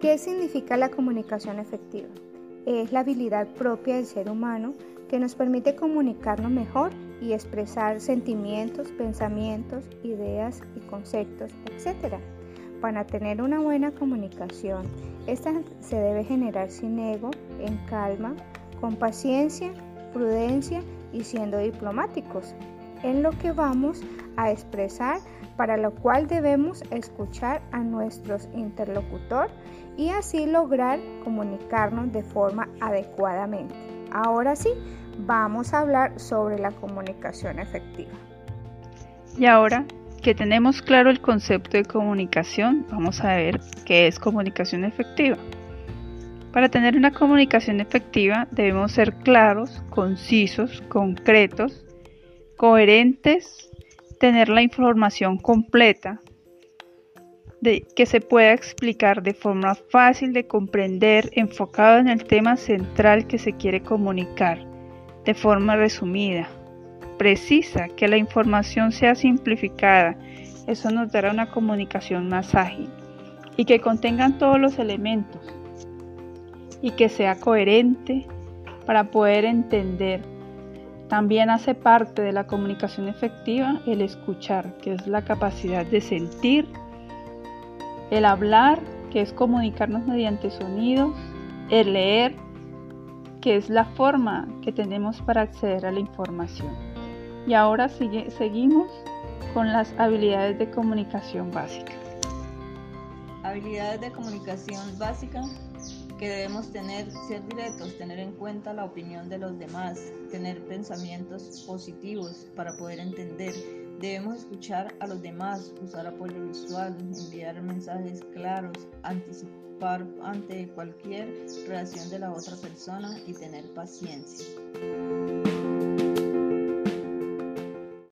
¿Qué significa la comunicación efectiva? Es la habilidad propia del ser humano que nos permite comunicarnos mejor y expresar sentimientos, pensamientos, ideas y conceptos, etc. Para tener una buena comunicación, esta se debe generar sin ego, en calma, con paciencia, prudencia y siendo diplomáticos en lo que vamos a expresar, para lo cual debemos escuchar a nuestros interlocutor y así lograr comunicarnos de forma adecuadamente. Ahora sí, vamos a hablar sobre la comunicación efectiva. Y ahora que tenemos claro el concepto de comunicación, vamos a ver qué es comunicación efectiva. Para tener una comunicación efectiva debemos ser claros, concisos, concretos, coherentes, tener la información completa, de, que se pueda explicar de forma fácil de comprender, enfocado en el tema central que se quiere comunicar, de forma resumida, precisa, que la información sea simplificada, eso nos dará una comunicación más ágil, y que contengan todos los elementos, y que sea coherente para poder entender. También hace parte de la comunicación efectiva el escuchar, que es la capacidad de sentir, el hablar, que es comunicarnos mediante sonidos, el leer, que es la forma que tenemos para acceder a la información. Y ahora sigue, seguimos con las habilidades de comunicación básica. Habilidades de comunicación básica que debemos tener, ser directos, tener en cuenta la opinión de los demás, tener pensamientos positivos para poder entender. Debemos escuchar a los demás, usar apoyo visual, enviar mensajes claros, anticipar ante cualquier reacción de la otra persona y tener paciencia.